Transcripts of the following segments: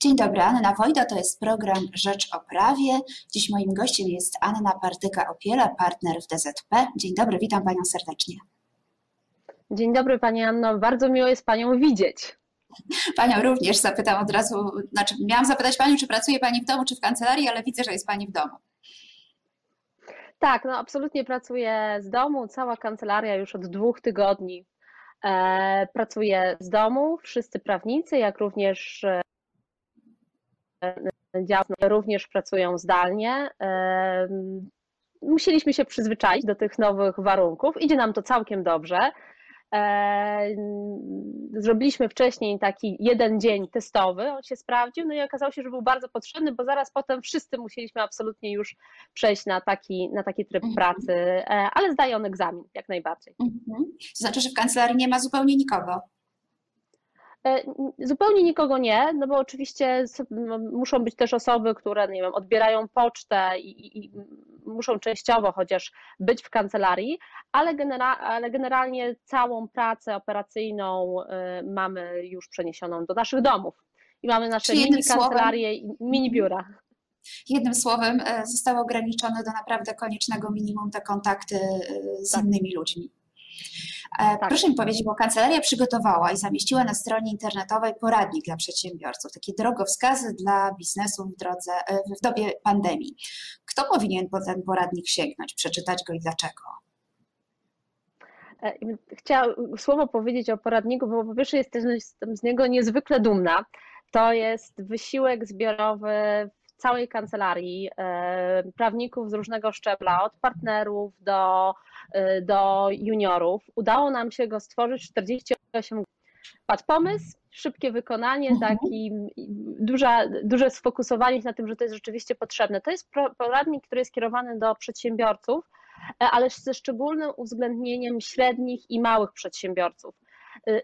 Dzień dobry, Anna Wojda, to jest program Rzecz o Prawie. Dziś moim gościem jest Anna Partyka-Opiela, partner w DZP. Dzień dobry, witam Panią serdecznie. Dzień dobry Pani Anno, bardzo miło jest Panią widzieć. Panią również zapytam od razu, znaczy miałam zapytać Panią, czy pracuje Pani w domu, czy w kancelarii, ale widzę, że jest Pani w domu. Tak, no absolutnie pracuję z domu. Cała kancelaria już od dwóch tygodni e, pracuje z domu. Wszyscy prawnicy, jak również e, również pracują zdalnie. E, musieliśmy się przyzwyczaić do tych nowych warunków. Idzie nam to całkiem dobrze. E, zrobiliśmy wcześniej taki jeden dzień testowy, on się sprawdził, no i okazało się, że był bardzo potrzebny, bo zaraz potem wszyscy musieliśmy absolutnie już przejść na taki, na taki tryb mhm. pracy, ale zdaje on egzamin jak najbardziej. Mhm. To znaczy, że w kancelarii nie ma zupełnie nikogo. E, zupełnie nikogo nie, no bo oczywiście muszą być też osoby, które nie wiem, odbierają pocztę i, i muszą częściowo chociaż być w kancelarii, ale, genera ale generalnie całą pracę operacyjną y, mamy już przeniesioną do naszych domów. I mamy nasze mini kancelarie i mini biura. Jednym słowem, e, zostało ograniczone do naprawdę koniecznego minimum te kontakty e, z tak. innymi ludźmi. E, tak. Proszę mi powiedzieć, bo kancelaria przygotowała i zamieściła na stronie internetowej poradnik dla przedsiębiorców, takie drogowskazy dla biznesu w, drodze, e, w dobie pandemii. Kto powinien po ten poradnik sięgnąć, przeczytać go i dlaczego? E, chciałam słowo powiedzieć o poradniku, bo po pierwsze jestem z niego niezwykle dumna. To jest wysiłek zbiorowy całej kancelarii, e, prawników z różnego szczebla, od partnerów do, e, do juniorów. Udało nam się go stworzyć 48 Padł pomysł, szybkie wykonanie, mhm. taki duża, duże sfokusowanie się na tym, że to jest rzeczywiście potrzebne. To jest poradnik, który jest kierowany do przedsiębiorców, e, ale ze szczególnym uwzględnieniem średnich i małych przedsiębiorców.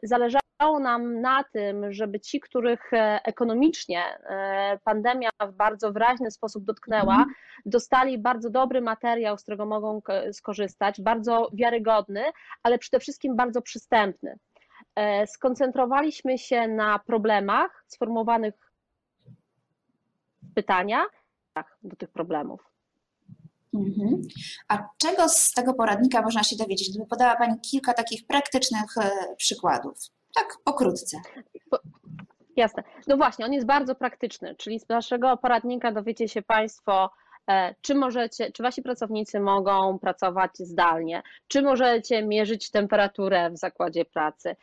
Zależało zależało nam na tym, żeby ci, których e, ekonomicznie e, pandemia w bardzo wyraźny sposób dotknęła, mhm. dostali bardzo dobry materiał, z którego mogą skorzystać, bardzo wiarygodny, ale przede wszystkim bardzo przystępny. E, skoncentrowaliśmy się na problemach sformułowanych w pytaniach do tych problemów. Mhm. A czego z tego poradnika można się dowiedzieć? Gdyby podała Pani kilka takich praktycznych przykładów. Tak, pokrótce. Jasne. No właśnie, on jest bardzo praktyczny, czyli z naszego poradnika dowiecie się Państwo, E, czy możecie, czy wasi pracownicy mogą pracować zdalnie, czy możecie mierzyć temperaturę w zakładzie pracy, e,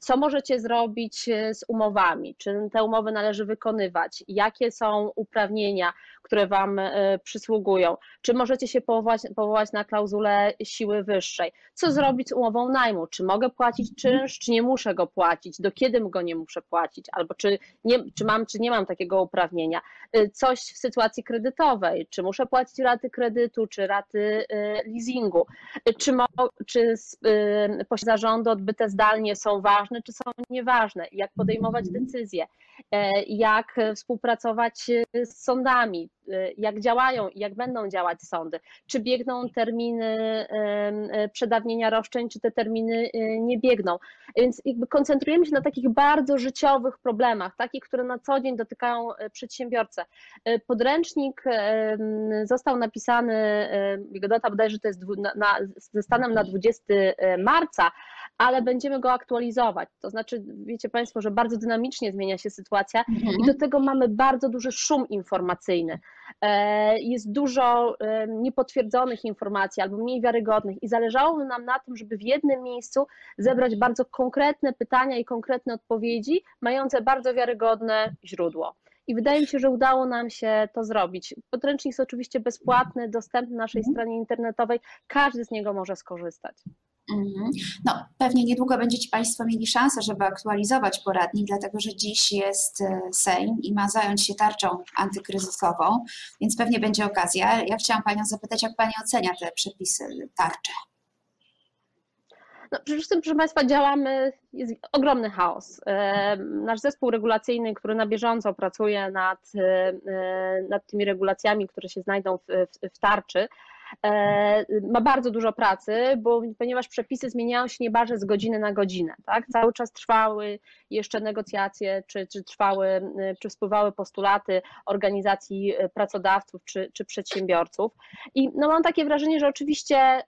co możecie zrobić e, z umowami, czy te umowy należy wykonywać, jakie są uprawnienia, które wam przysługują, czy możecie się powołać, powołać na klauzulę siły wyższej, co zrobić z umową najmu, czy mogę płacić czynsz, czy nie muszę go płacić, do kiedy go nie muszę płacić, albo czy, nie, czy mam, czy nie mam takiego uprawnienia, coś w sytuacji kredytowej, czy muszę płacić raty kredytu, czy raty y, leasingu, czy, mo, czy y, zarządy odbyte zdalnie są ważne, czy są nieważne, jak podejmować decyzje, e, jak współpracować z sądami, Y, jak działają i jak będą działać sądy, czy biegną terminy przedawnienia roszczeń, czy te terminy nie biegną. Więc jakby koncentrujemy się na takich bardzo życiowych problemach, takich, które na co dzień dotykają przedsiębiorcę. Podręcznik został napisany, jego data bodajże to jest na, na, ze stanem na 20 marca, ale będziemy go aktualizować. To znaczy, wiecie Państwo, że bardzo dynamicznie zmienia się sytuacja mhm. i do tego mamy bardzo duży szum informacyjny. E, jest dużo e, niepotwierdzonych informacji albo mniej wiarygodnych i zależało nam na tym, żeby w jednym miejscu zebrać bardzo konkretne pytania i konkretne odpowiedzi, mające bardzo wiarygodne źródło. I wydaje mi się, że udało nam się to zrobić. Podręcznik jest oczywiście bezpłatny, dostępny na naszej mhm. stronie internetowej. Każdy z niego może skorzystać. Mhm. No, pewnie niedługo będziecie Państwo mieli szansę, żeby aktualizować poradnik, dlatego że dziś jest e, Sejm i ma zająć się tarczą antykryzysową, więc pewnie będzie okazja. Ja chciałam Panią zapytać, jak Pani ocenia te przepisy tarcze? No, przede wszystkim, proszę Państwa, działamy, jest ogromny chaos. E, nasz zespół regulacyjny, który na bieżąco pracuje nad, e, nad tymi regulacjami, które się znajdą w, w, w tarczy, ma bardzo dużo pracy, bo, ponieważ przepisy zmieniają się niemalże z godziny na godzinę. Tak? Cały czas trwały jeszcze negocjacje, czy, czy trwały, czy spływały postulaty organizacji pracodawców czy, czy przedsiębiorców. I no, mam takie wrażenie, że oczywiście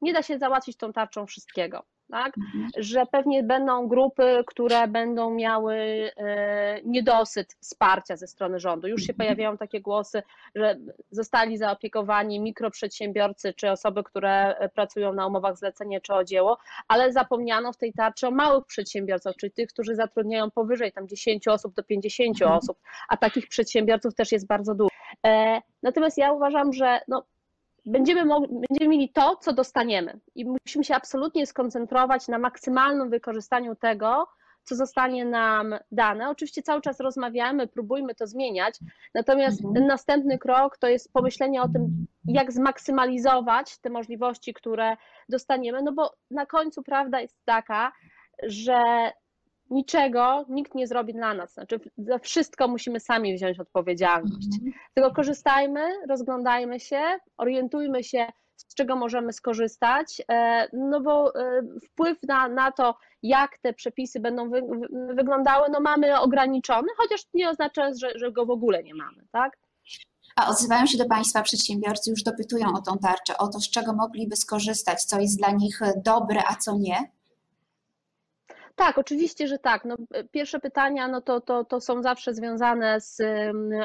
nie da się załatwić tą tarczą wszystkiego tak? Mhm. że pewnie będą grupy, które będą miały e, niedosyt wsparcia ze strony rządu. Już się mhm. pojawiają takie głosy, że zostali zaopiekowani mikroprzedsiębiorcy czy osoby, które pracują na umowach zlecenie czy o dzieło, ale zapomniano w tej tarczy o małych przedsiębiorcach, czyli tych, którzy zatrudniają powyżej tam 10 osób do 50 mhm. osób, a takich przedsiębiorców też jest bardzo dużo. E, natomiast ja uważam, że no, będziemy, będziemy mieli to, co dostaniemy. I musimy się absolutnie skoncentrować na maksymalnym wykorzystaniu tego, co zostanie nam dane. Oczywiście cały czas rozmawiamy, próbujmy to zmieniać, natomiast mhm. ten następny krok to jest pomyślenie o tym, jak zmaksymalizować te możliwości, które dostaniemy, no bo na końcu prawda jest taka, że niczego nikt nie zrobi dla nas. Znaczy, za wszystko musimy sami wziąć odpowiedzialność. Mhm. Tylko korzystajmy, rozglądajmy się, orientujmy się, z czego możemy skorzystać, e, no bo e, wpływ na, na to, jak te przepisy będą wy, wyglądały, no mamy ograniczony, chociaż nie oznacza, że, że go w ogóle nie mamy, tak? A odzywają się do Państwa przedsiębiorcy, już dopytują o tą tarczę, o to, z czego mogliby skorzystać, co jest dla nich dobre, a co nie? Tak, oczywiście, że tak. No, pierwsze pytania no to, to, to są zawsze związane z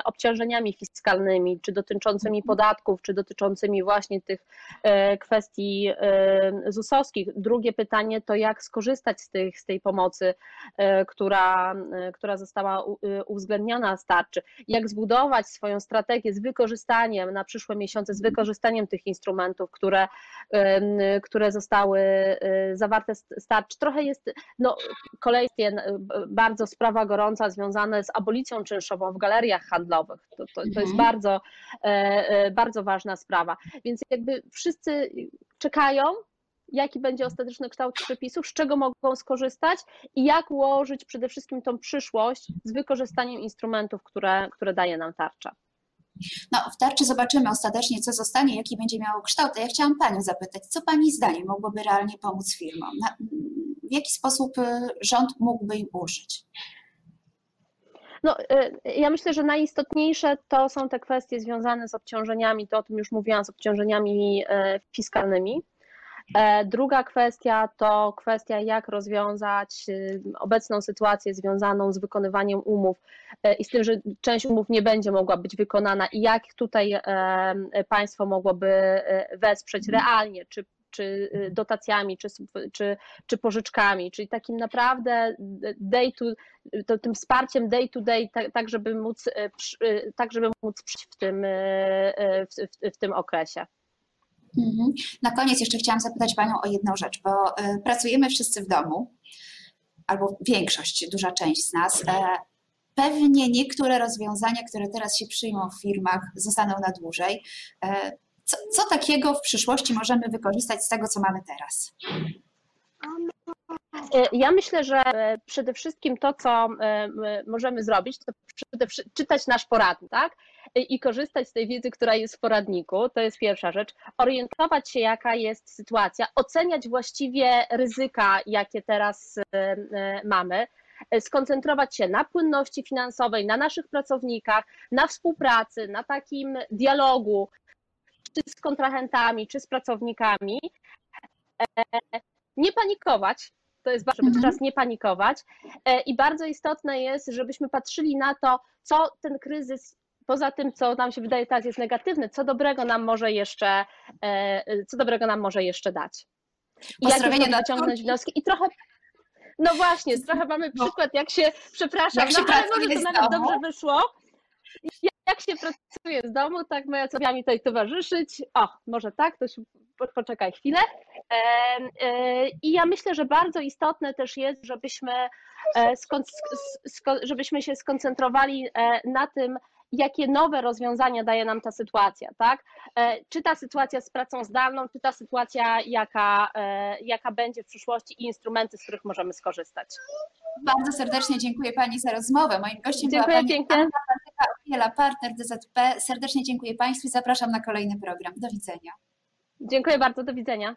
obciążeniami fiskalnymi, czy dotyczącymi mhm. podatków, czy dotyczącymi właśnie tych e, kwestii e, ZUS-owskich. Drugie pytanie to jak skorzystać z, tych, z tej pomocy, e, która, która została uwzględniona z tarczy. Jak zbudować swoją strategię z wykorzystaniem na przyszłe miesiące, z wykorzystaniem tych instrumentów, które, które zostały zawarte z tarczy. Trochę jest, no Kolejnie bardzo sprawa gorąca związana z abolicją czynszową w galeriach handlowych. To, to, to jest mhm. bardzo, e, e, bardzo ważna sprawa. Więc jakby wszyscy czekają, jaki będzie ostateczny kształt przepisów, z czego mogą skorzystać i jak ułożyć przede wszystkim tą przyszłość z wykorzystaniem instrumentów, które, które daje nam tarcza. No, w tarczy zobaczymy ostatecznie, co zostanie, jaki będzie miało kształt. Ja chciałam Panią zapytać, co Pani zdaniem mogłoby realnie pomóc firmom? W jaki sposób y, rząd mógłby im użyć? No, y, ja myślę, że najistotniejsze to są te kwestie związane z obciążeniami, to o tym już mówiłam, z obciążeniami y, fiskalnymi. E, druga kwestia to kwestia, jak rozwiązać obecną sytuację związaną z wykonywaniem umów e, i z tym, że część umów nie będzie mogła być wykonana i jak tutaj e, państwo mogłoby wesprzeć realnie, czy czy y, dotacjami, czy, czy, czy pożyczkami, czyli takim naprawdę day to, to, tym wsparciem day to day, tak, tak żeby móc, y, y, tak żeby móc w tym, w, w, w tym okresie. Mhm. Na koniec jeszcze chciałam zapytać Panią o jedną rzecz, bo pracujemy wszyscy w domu, albo większość, duża część z nas. E, pewnie niektóre rozwiązania, które teraz się przyjmą w firmach, zostaną na dłużej. E, co, co takiego w przyszłości możemy wykorzystać z tego, co mamy teraz? E, ja myślę, że przede wszystkim to, co e, możemy zrobić, to czytać nasz poradnik, tak? I korzystać z tej wiedzy, która jest w poradniku, to jest pierwsza rzecz. Orientować się, jaka jest sytuacja, oceniać właściwie ryzyka, jakie teraz e, mamy skoncentrować się na płynności finansowej, na naszych pracownikach, na współpracy, na takim dialogu czy z kontrahentami, czy z pracownikami. E, nie panikować, to jest ważne, mhm. teraz nie panikować. E, I bardzo istotne jest, żebyśmy patrzyli na to, co ten kryzys, poza tym, co nam się wydaje teraz jest negatywne, co dobrego nam może jeszcze, e, co dobrego nam może jeszcze dać. I jakie wyciągnąć wnioski. I trochę no właśnie, trochę mamy no. przykład, jak się, przepraszam, jak no, ale może to nawet dobrze wyszło, jak się pracuje z domu, tak moja co mi tutaj towarzyszyć. O, może tak, to się poczekaj chwilę. E, I ja myślę, że bardzo istotne też jest, żebyśmy, e, żebyśmy się skoncentrowali e, na tym, jakie nowe rozwiązania daje nam ta sytuacja, tak? Czy ta sytuacja z pracą zdalną, czy ta sytuacja, jaka, jaka będzie w przyszłości i instrumenty, z których możemy skorzystać. Bardzo serdecznie dziękuję Pani za rozmowę. Moim gościem dziękuję była Pani pięknie. Anna Opiela, partner DZP. Serdecznie dziękuję Państwu i zapraszam na kolejny program. Do widzenia. Dziękuję bardzo, do widzenia.